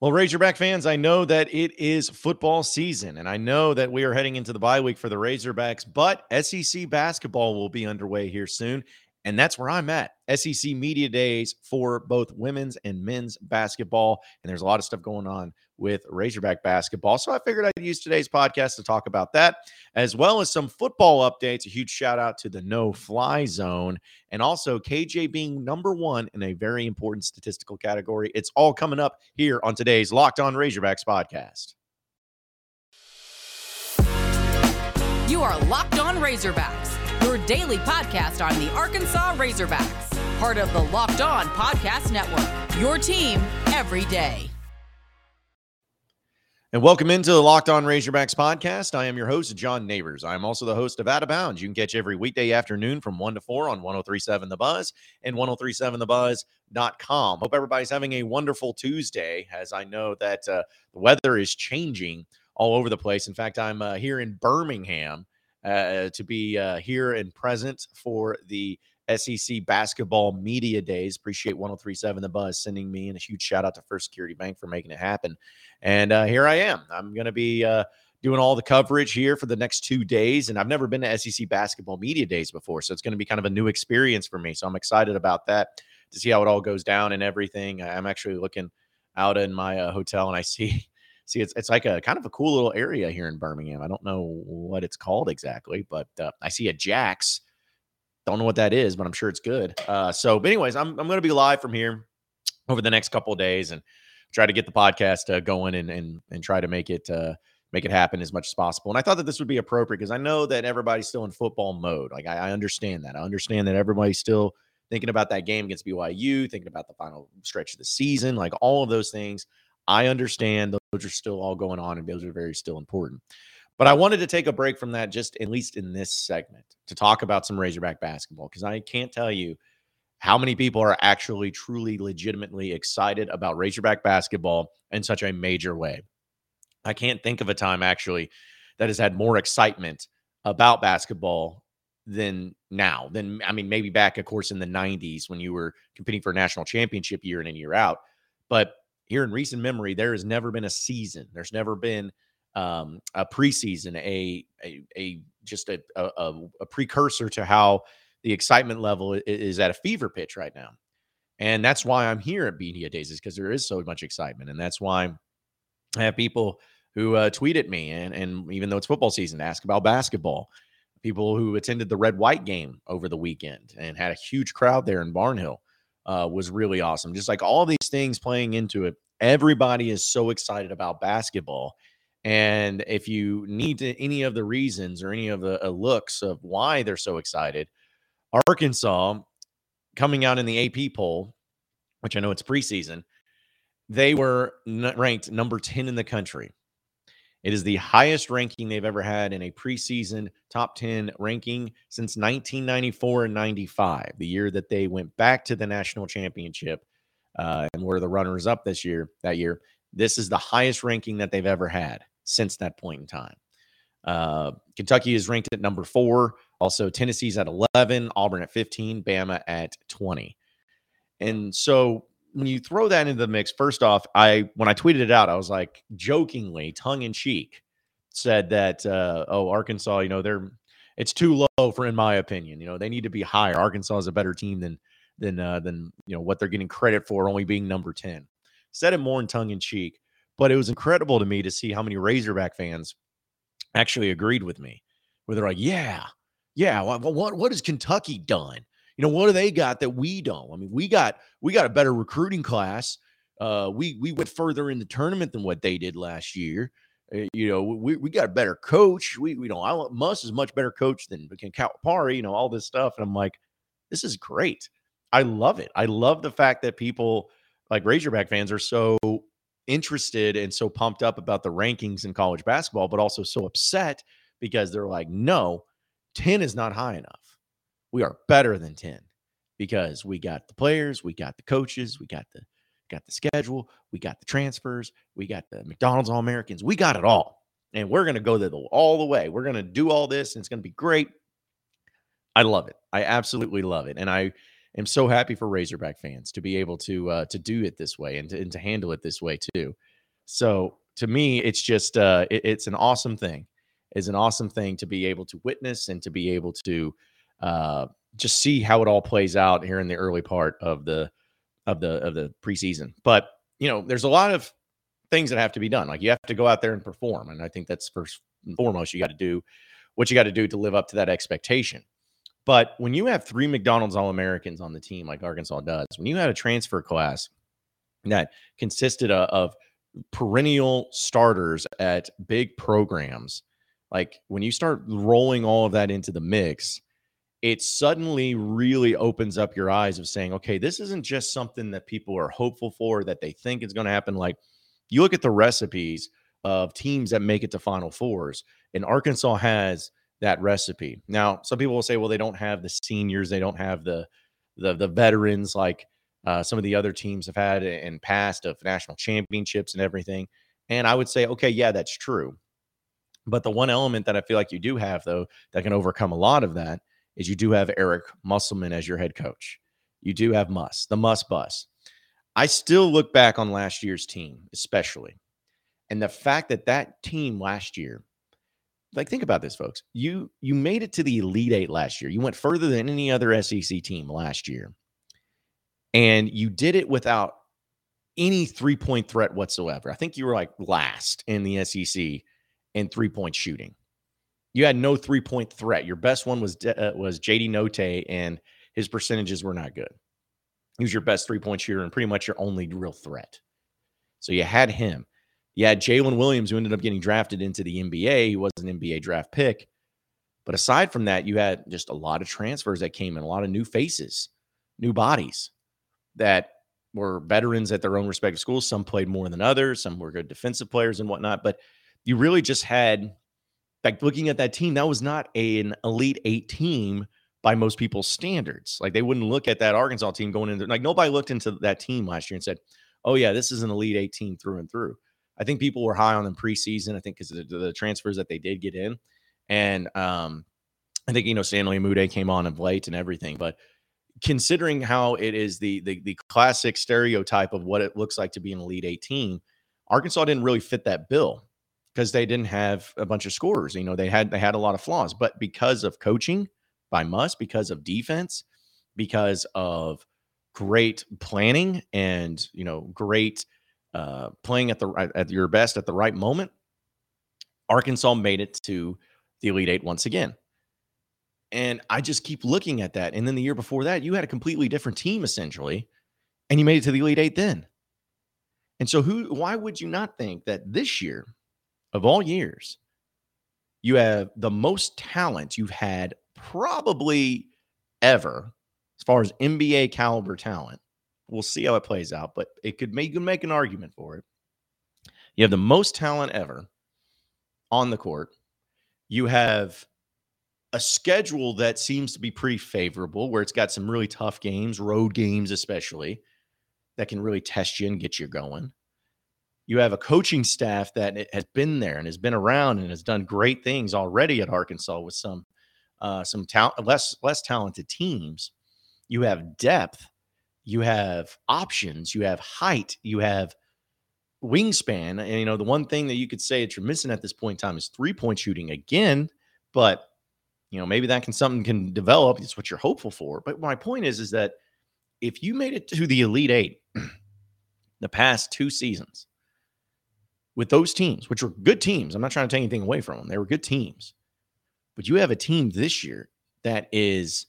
Well, Razorback fans, I know that it is football season, and I know that we are heading into the bye week for the Razorbacks, but SEC basketball will be underway here soon. And that's where I'm at. SEC Media Days for both women's and men's basketball. And there's a lot of stuff going on with Razorback basketball. So I figured I'd use today's podcast to talk about that, as well as some football updates. A huge shout out to the no fly zone and also KJ being number one in a very important statistical category. It's all coming up here on today's Locked On Razorbacks podcast. You are Locked On Razorbacks daily podcast on the Arkansas Razorbacks, part of the Locked On Podcast Network. Your team every day. And welcome into the Locked On Razorbacks podcast. I am your host, John Neighbors. I am also the host of Out of Bounds. You can catch every weekday afternoon from 1 to 4 on 1037 The Buzz and 1037TheBuzz.com. Hope everybody's having a wonderful Tuesday, as I know that uh, the weather is changing all over the place. In fact, I'm uh, here in Birmingham uh, to be uh, here and present for the SEC basketball media days. Appreciate 1037 The Buzz sending me and a huge shout out to First Security Bank for making it happen. And uh, here I am. I'm going to be uh, doing all the coverage here for the next two days. And I've never been to SEC basketball media days before. So it's going to be kind of a new experience for me. So I'm excited about that to see how it all goes down and everything. I'm actually looking out in my uh, hotel and I see see it's it's like a kind of a cool little area here in Birmingham. I don't know what it's called exactly, but uh, I see a Jack's. Don't know what that is, but I'm sure it's good. Uh, so, but anyways, I'm I'm going to be live from here over the next couple of days and try to get the podcast uh, going and and and try to make it uh, make it happen as much as possible. And I thought that this would be appropriate because I know that everybody's still in football mode. Like I, I understand that. I understand that everybody's still thinking about that game against BYU, thinking about the final stretch of the season, like all of those things. I understand those are still all going on and those are very still important. But I wanted to take a break from that, just at least in this segment, to talk about some Razorback basketball because I can't tell you how many people are actually truly legitimately excited about Razorback basketball in such a major way. I can't think of a time actually that has had more excitement about basketball than now. Than I mean, maybe back, of course, in the 90s when you were competing for a national championship year in and year out. But here in recent memory, there has never been a season. There's never been um, a preseason, a a, a just a, a, a precursor to how the excitement level is at a fever pitch right now. And that's why I'm here at Media Days is because there is so much excitement, and that's why I have people who uh, tweet at me, and and even though it's football season, ask about basketball. People who attended the red white game over the weekend and had a huge crowd there in Barnhill uh, was really awesome. Just like all these things playing into it, everybody is so excited about basketball. And if you need to, any of the reasons or any of the uh, looks of why they're so excited, Arkansas coming out in the AP poll, which I know it's preseason, they were n- ranked number 10 in the country. It is the highest ranking they've ever had in a preseason top 10 ranking since 1994 and 95, the year that they went back to the national championship uh, and were the runners up this year. That year, this is the highest ranking that they've ever had since that point in time. Uh, Kentucky is ranked at number four. Also, Tennessee's at 11, Auburn at 15, Bama at 20. And so when you throw that into the mix, first off, I when I tweeted it out, I was like jokingly, tongue in cheek, said that uh, oh Arkansas, you know they're it's too low for in my opinion. You know they need to be higher. Arkansas is a better team than than uh, than you know what they're getting credit for, only being number ten. Said it more in tongue in cheek, but it was incredible to me to see how many Razorback fans actually agreed with me, where they're like, yeah, yeah, what what, what has Kentucky done? You know, what do they got that we don't? I mean, we got we got a better recruiting class. Uh, we we went further in the tournament than what they did last year. Uh, you know, we, we got a better coach. We we know I want Muss is much better coach than Calipari. You know, all this stuff, and I'm like, this is great. I love it. I love the fact that people like Razorback fans are so interested and so pumped up about the rankings in college basketball, but also so upset because they're like, no, 10 is not high enough we are better than 10 because we got the players, we got the coaches, we got the got the schedule, we got the transfers, we got the McDonald's All Americans, we got it all. And we're going to go the, all the way. We're going to do all this and it's going to be great. I love it. I absolutely love it. And I am so happy for Razorback fans to be able to uh, to do it this way and to, and to handle it this way too. So to me, it's just uh, it, it's an awesome thing. It's an awesome thing to be able to witness and to be able to uh, just see how it all plays out here in the early part of the of the of the preseason. But you know, there's a lot of things that have to be done. Like you have to go out there and perform, and I think that's first and foremost. You got to do what you got to do to live up to that expectation. But when you have three McDonald's All Americans on the team, like Arkansas does, when you had a transfer class that consisted of, of perennial starters at big programs, like when you start rolling all of that into the mix, it suddenly really opens up your eyes of saying, okay, this isn't just something that people are hopeful for, that they think is going to happen. Like you look at the recipes of teams that make it to Final Fours, and Arkansas has that recipe. Now, some people will say, well, they don't have the seniors, they don't have the the the veterans like uh, some of the other teams have had in past of national championships and everything. And I would say, okay, yeah, that's true. But the one element that I feel like you do have, though, that can overcome a lot of that is you do have Eric Musselman as your head coach. You do have Muss, the Muss bus. I still look back on last year's team, especially, and the fact that that team last year, like think about this, folks. You you made it to the Elite Eight last year. You went further than any other SEC team last year, and you did it without any three point threat whatsoever. I think you were like last in the SEC in three point shooting you had no three point threat. Your best one was uh, was JD Notae, and his percentages were not good. He was your best three point shooter and pretty much your only real threat. So you had him. You had Jaylin Williams, who ended up getting drafted into the NBA. He was an NBA draft pick. But aside from that, you had just a lot of transfers that came in, a lot of new faces, new bodies that were veterans at their own respective schools. Some played more than others, some were good defensive players and whatnot. But you really just had like looking at that team, that was not a, an elite eight team by most people's standards. Like they wouldn't look at that Arkansas team going in there. Like nobody looked into that team last year and said, "Oh yeah, this is an elite eight team through and through." I think people were high on them preseason. I think because the, the, transfers that they did get in, and um, I think you know Stanley Umude came on of late and everything. But considering how it is the, the the classic stereotype of what it looks like to be an elite eight team, Arkansas didn't really fit that bill because they didn't have a bunch of scorers. You know, they had they had a lot of flaws, but because of coaching by Muss, because of defense, because of great planning and you know great uh, playing at the at your best at the right moment, Arkansas made it to the Elite Eight once again. And I just keep looking at that. And then the year before that, you had a completely different team essentially, and you made it to the Elite Eight then. And so, who? Why would you not think that this year of all years, you have the most talent you've had probably ever as far as NBA caliber talent. We'll see how it plays out, but it could make you make an argument for it. You have the most talent ever on the court. You have a schedule that seems to be pretty favorable, where it's got some really tough games, road games especially, that can really test you and get you going. You have a coaching staff that has been there and has been around and has done great things already at Arkansas with some uh, some less less talented teams. You have depth, you have options, you have height, you have wingspan. And you know the one thing that you could say that you're missing at this point in time is three point shooting again, but you know maybe that can something can develop. It's what you're hopeful for. But my point is, is that if you made it to the Elite Eight the past two seasons, with those teams, which were good teams. I'm not trying to take anything away from them. They were good teams. But you have a team this year that is,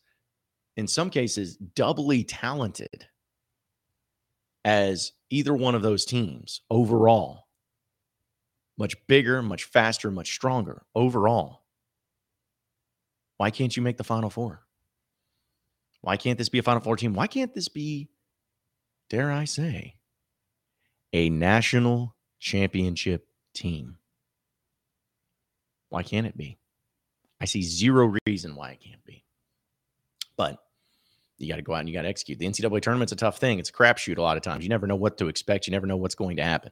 in some cases, doubly talented as either one of those teams overall. Much bigger, much faster, much stronger overall. Why can't you make the Final Four? Why can't this be a Final Four team? Why can't this be, dare I say, a national championship team. Why can't it be? I see zero reason why it can't be. But you got to go out and you got to execute. The NCAA tournament's a tough thing. It's a crapshoot a lot of times. You never know what to expect. You never know what's going to happen.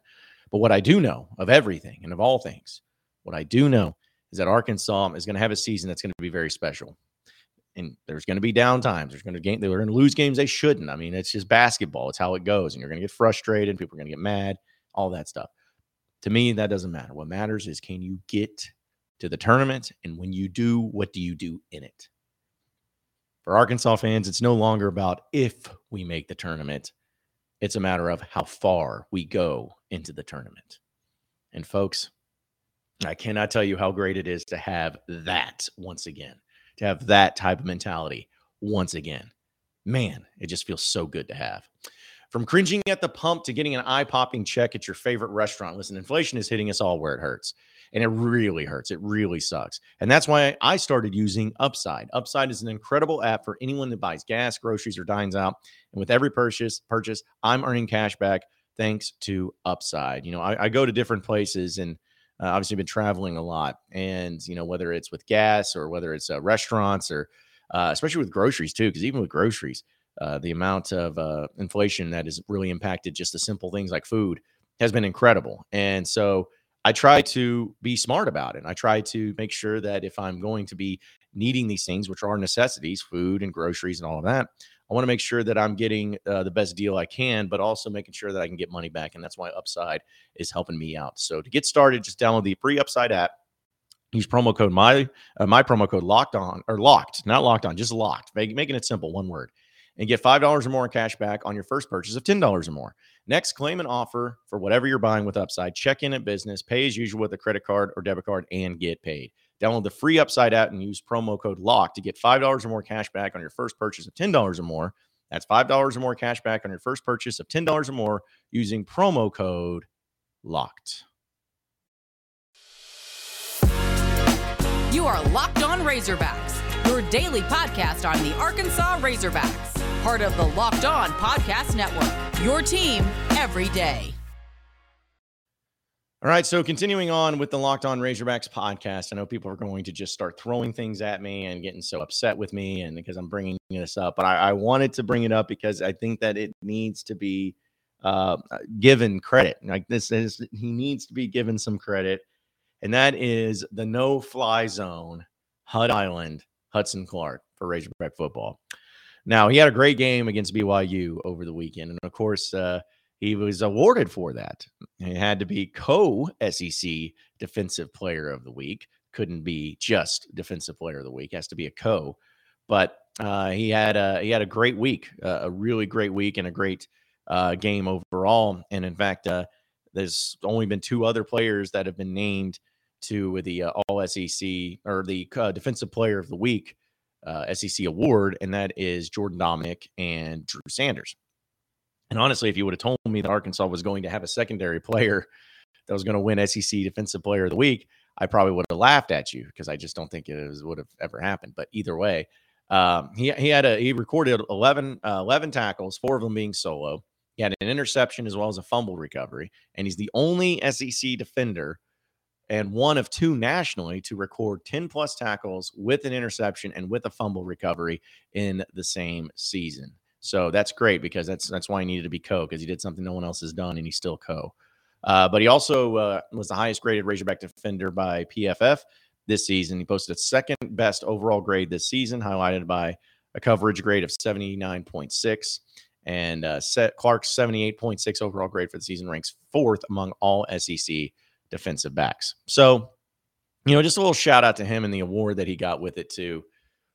But what I do know of everything and of all things, what I do know is that Arkansas is going to have a season that's going to be very special. And there's going to be down times. There's going to game. They're going to lose games they shouldn't. I mean, it's just basketball. It's how it goes. And you're going to get frustrated. People are going to get mad. All that stuff. To me, that doesn't matter. What matters is can you get to the tournament? And when you do, what do you do in it? For Arkansas fans, it's no longer about if we make the tournament, it's a matter of how far we go into the tournament. And folks, I cannot tell you how great it is to have that once again, to have that type of mentality once again. Man, it just feels so good to have. From cringing at the pump to getting an eye popping check at your favorite restaurant. Listen, inflation is hitting us all where it hurts. And it really hurts. It really sucks. And that's why I started using Upside. Upside is an incredible app for anyone that buys gas, groceries, or dines out. And with every purchase, purchase, I'm earning cash back thanks to Upside. You know, I, I go to different places and uh, obviously been traveling a lot. And, you know, whether it's with gas or whether it's uh, restaurants or uh, especially with groceries too, because even with groceries, uh, the amount of uh, inflation that has really impacted just the simple things like food has been incredible. And so I try to be smart about it. I try to make sure that if I'm going to be needing these things, which are necessities, food and groceries and all of that, I want to make sure that I'm getting uh, the best deal I can, but also making sure that I can get money back. And that's why Upside is helping me out. So to get started, just download the free Upside app. Use promo code my uh, my promo code locked on or locked, not locked on, just locked. Make, making it simple, one word and get $5 or more in cash back on your first purchase of $10 or more. Next, claim an offer for whatever you're buying with Upside. Check in at business, pay as usual with a credit card or debit card, and get paid. Download the free Upside app and use promo code LOCK to get $5 or more cash back on your first purchase of $10 or more. That's $5 or more cash back on your first purchase of $10 or more using promo code LOCKED. You are Locked On Razorbacks, your daily podcast on the Arkansas Razorbacks part of the Locked On Podcast Network. Your team every day. All right, so continuing on with the Locked On Razorbacks podcast, I know people are going to just start throwing things at me and getting so upset with me, and because I'm bringing this up, but I, I wanted to bring it up because I think that it needs to be uh, given credit. Like this is, he needs to be given some credit, and that is the no-fly zone, Hud Island, Hudson Clark for Razorback football. Now, he had a great game against BYU over the weekend. And of course, uh, he was awarded for that. He had to be co SEC Defensive Player of the Week. Couldn't be just Defensive Player of the Week. Has to be a co. But uh, he had a he had a great week, uh, a really great week, and a great uh, game overall. And in fact, uh, there's only been two other players that have been named to the uh, All SEC or the Defensive Player of the Week uh, SEC award, and that is Jordan Domineck and Drew Sanders. And honestly, if you would have told me that Arkansas was going to have a secondary player that was going to win SEC Defensive Player of the Week, I probably would have laughed at you because I just don't think it would have ever happened. But either way, um, he he had a he recorded 11, uh, 11 tackles, four of them being solo. He had an interception as well as a fumble recovery, and he's the only SEC defender and one of two nationally to record 10 plus tackles with an interception and with a fumble recovery in the same season. So that's great because that's that's why he needed to be co because he did something no one else has done and he's still co. Uh, but he also uh, was the highest graded Razorback defender by PFF this season. He posted a second best overall grade this season, highlighted by a coverage grade of 79.6. And uh, set Clark's 78.6 overall grade for the season ranks fourth among all SEC defensive backs. So, you know, just a little shout out to him and the award that he got with it too.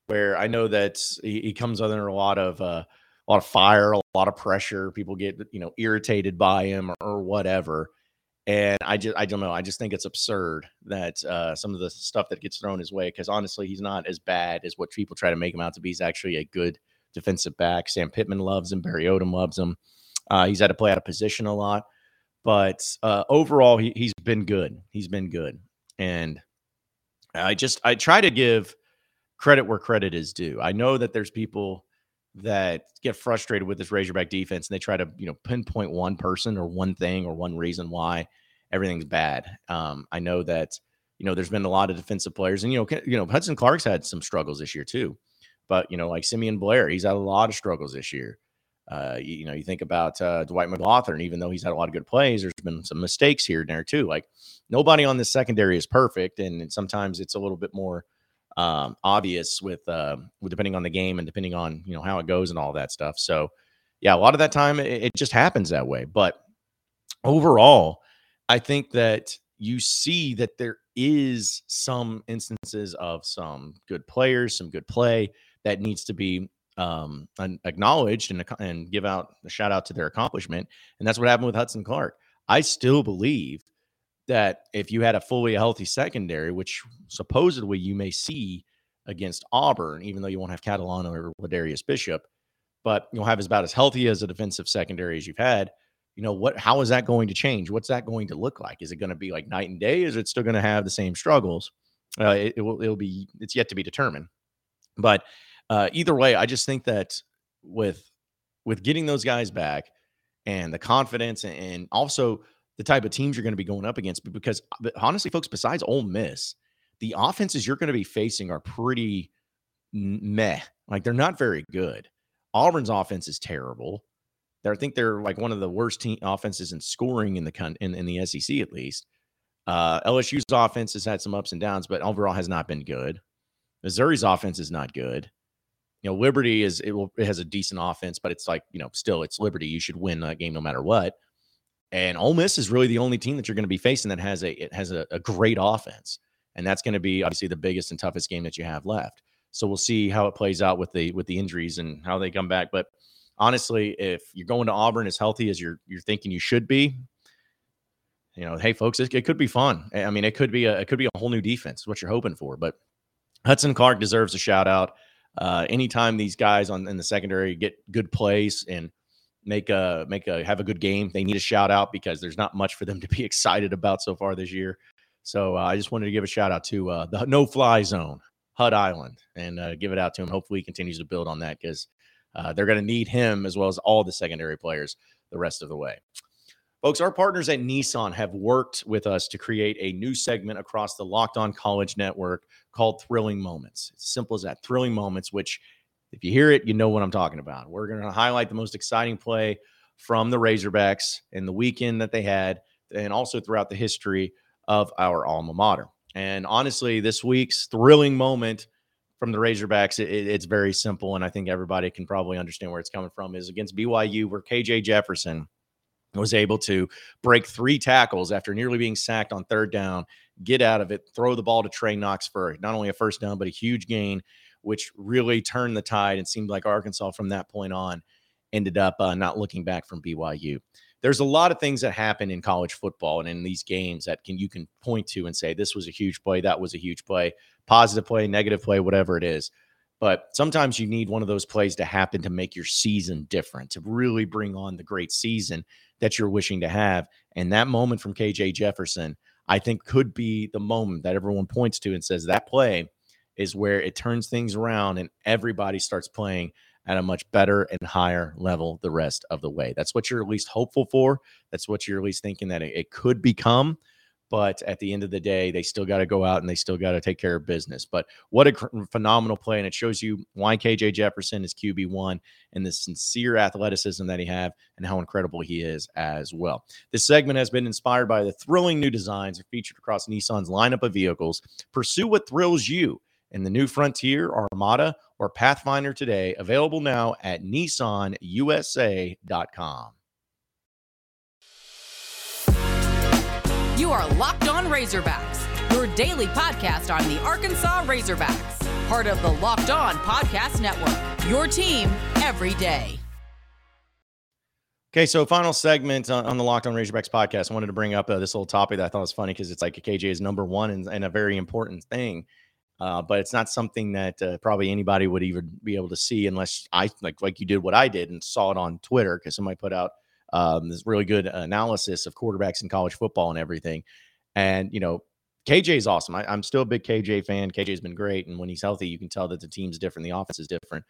Where I know that he, he comes under a lot of uh, a lot of fire, a lot of pressure. People get you know irritated by him or, or whatever. And I just I don't know. I just think it's absurd that uh, some of the stuff that gets thrown his way. Because honestly, he's not as bad as what people try to make him out to be. He's actually a good defensive back. Sam Pittman loves him. Barry Odom loves him. Uh, he's had to play out of position a lot. But uh, overall, he, he's been good. He's been good. And I just, I try to give credit where credit is due. I know that there's people that get frustrated with this Razorback defense and they try to, you know, pinpoint one person or one thing or one reason why everything's bad. Um, I know that, you know, there's been a lot of defensive players and, you know, you know, Hudson Clark's had some struggles this year too. But, you know, like Simeon Blair, he's had a lot of struggles this year. Uh, you, you, know, you think about uh, Dwight McGlothern, even though he's had a lot of good plays, there's been some mistakes here and there too. Like nobody on this secondary is perfect, and sometimes it's a little bit more um, obvious with, uh, with depending on the game and depending on you know how it goes and all that stuff. So, yeah, a lot of that time it, it just happens that way. But overall, I think that you see that there is some instances of some good players, some good play that needs to be um, acknowledged and, and give out a shout out to their accomplishment. And that's what happened with Hudson Clark. I still believe that if you had a fully healthy secondary, which supposedly you may see against Auburn, even though you won't have Catalon or Ladarius Bishop, but you'll have about as healthy as a defensive secondary as you've had. You know what? How is that going to change? What's that going to look like? Is it going to be like night and day? Is it still going to have the same struggles? Uh, it, it, will. It'll be. It's yet to be determined. But uh, either way, I just think that with with getting those guys back and the confidence and also the type of teams you're going to be going up against, because uh, honestly, folks, besides Ole Miss, the offenses you're going to be facing are pretty meh. Like they're not very good. Auburn's offense is terrible. I think they're like one of the worst team offenses in scoring in the in, in the SEC at least. Uh, LSU's offense has had some ups and downs, but overall has not been good. Missouri's offense is not good. You know, Liberty is it, will, it has a decent offense, but it's like you know still it's Liberty. You should win that game no matter what. And Ole Miss is really the only team that you're going to be facing that has a it has a, a great offense, and that's going to be obviously the biggest and toughest game that you have left. So we'll see how it plays out with the with the injuries and how they come back. But honestly, if you're going to Auburn as healthy as you're you're thinking you should be, you know, hey folks, it, it could be fun. I mean, it could be a it could be a whole new defense. What you're hoping for, but Hudson Clark deserves a shout out. Uh, anytime these guys on in the secondary get good plays and make a make a have a good game, they need a shout out because there's not much for them to be excited about so far this year. So uh, I just wanted to give a shout out to uh, the no fly zone. Hud Island and uh, give it out to him. Hopefully, he continues to build on that because uh, they're going to need him as well as all the secondary players the rest of the way. Folks, our partners at Nissan have worked with us to create a new segment across the Locked On College Network called Thrilling Moments. It's simple as that Thrilling Moments, which, if you hear it, you know what I'm talking about. We're going to highlight the most exciting play from the Razorbacks in the weekend that they had, and also throughout the history of our alma mater. And honestly, this week's thrilling moment from the Razorbacks, it, it's very simple. And I think everybody can probably understand where it's coming from is against BYU, where KJ Jefferson was able to break three tackles after nearly being sacked on third down, get out of it, throw the ball to Trey Knox for not only a first down, but a huge gain, which really turned the tide and seemed like Arkansas from that point on ended up uh, not looking back from BYU there's a lot of things that happen in college football and in these games that can you can point to and say this was a huge play, that was a huge play, positive play, negative play, whatever it is. But sometimes you need one of those plays to happen to make your season different, to really bring on the great season that you're wishing to have. And that moment from KJ Jefferson, I think could be the moment that everyone points to and says that play is where it turns things around and everybody starts playing at a much better and higher level the rest of the way. That's what you're at least hopeful for. That's what you're at least thinking that it, could become. But at the end of the day, they still got to go out and they still got to take care of business. But what a mm, phenomenal play. And it shows you why KJ Jefferson is QB1 and the sincere athleticism that he have and how incredible he is as well. This segment has been inspired by the thrilling new designs featured across Nissan's lineup of vehicles. Pursue what thrills you in the new Frontier, Armada, or Pathfinder today, available now at nissanusa.com. You are Locked On Razorbacks, your daily podcast on the Arkansas Razorbacks, part of the Locked On Podcast Network, your team every day. Okay, so final segment on, the Locked On Razorbacks podcast. I wanted to bring up uh, this little topic that I thought was funny because it's like KJ is number one and, and a very important thing. Uh, but it's not something that uh, probably anybody would even be able to see unless I like like you did what I did and saw it on Twitter because somebody put out um, this really good analysis of quarterbacks in college football and everything. And you know, KJ is awesome. I, am still a big KJ fan. KJ's been great, and when he's healthy, you can tell that the team's different, the offense is different.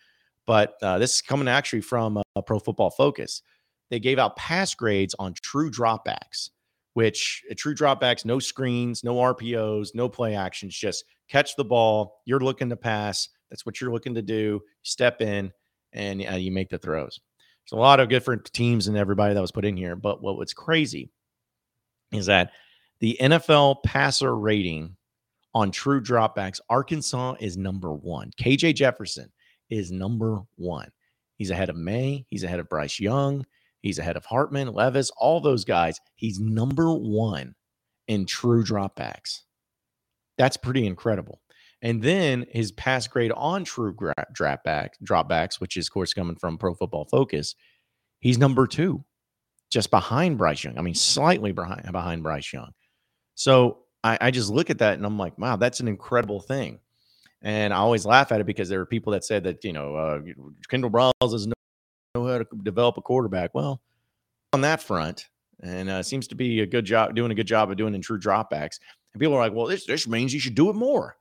But uh, this is coming actually from a Pro Football Focus. They gave out pass grades on true dropbacks which a true dropbacks, no screens, no RPOs, no play actions, just catch the ball. You're looking to pass. That's what you're looking to do. Step in and uh, you make the throws. There's a lot of different teams and everybody that was put in here. But what was crazy is that the NFL passer rating on true dropbacks, Arkansas is number one. KJ Jefferson is number one. He's ahead of Maye. He's ahead of Bryce Young. He's ahead of Hartman, Levis, all those guys. He's number one in true dropbacks. That's pretty incredible. And then his pass grade on true gra- dropback, dropbacks, which is, of course, coming from Pro Football Focus, he's number two, just behind Bryce Young. I mean, slightly behind, behind Bryce Young. So I, I just look at that and I'm like, wow, that's an incredible thing. And I always laugh at it because there are people that said that, you know, uh, Kendall Briles doesn't know how to develop a quarterback. Well, on that front, and uh, seems to be a good job, doing a good job of doing in true dropbacks. And people are like, well, this, this means you should do it more.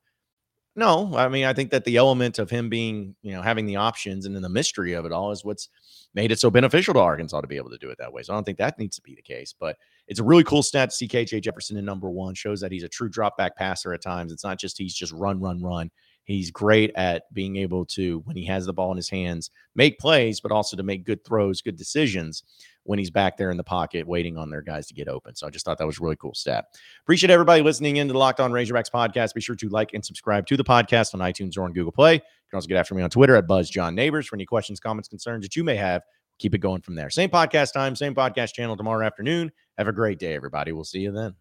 No, I mean, I think that the element of him being, you know, having the options and then the mystery of it all is what's made it so beneficial to Arkansas to be able to do it that way. So I don't think that needs to be the case, but it's a really cool stat to see KJ Jefferson in number one. Shows that he's a true drop back passer at times. It's not just he's just run, run, run. He's great at being able to, when he has the ball in his hands, make plays, but also to make good throws, good decisions when he's back there in the pocket waiting on their guys to get open. So I just thought that was a really cool stat. Appreciate everybody listening in to the Locked On Razorbacks podcast. Be sure to like and subscribe to the podcast on iTunes or on Google Play. You can also get after me on Twitter at Buzz John Neighbors for any questions, comments, concerns that you may have. Keep it going from there. Same podcast time, same podcast channel tomorrow afternoon. Have a great day, everybody. We'll see you then.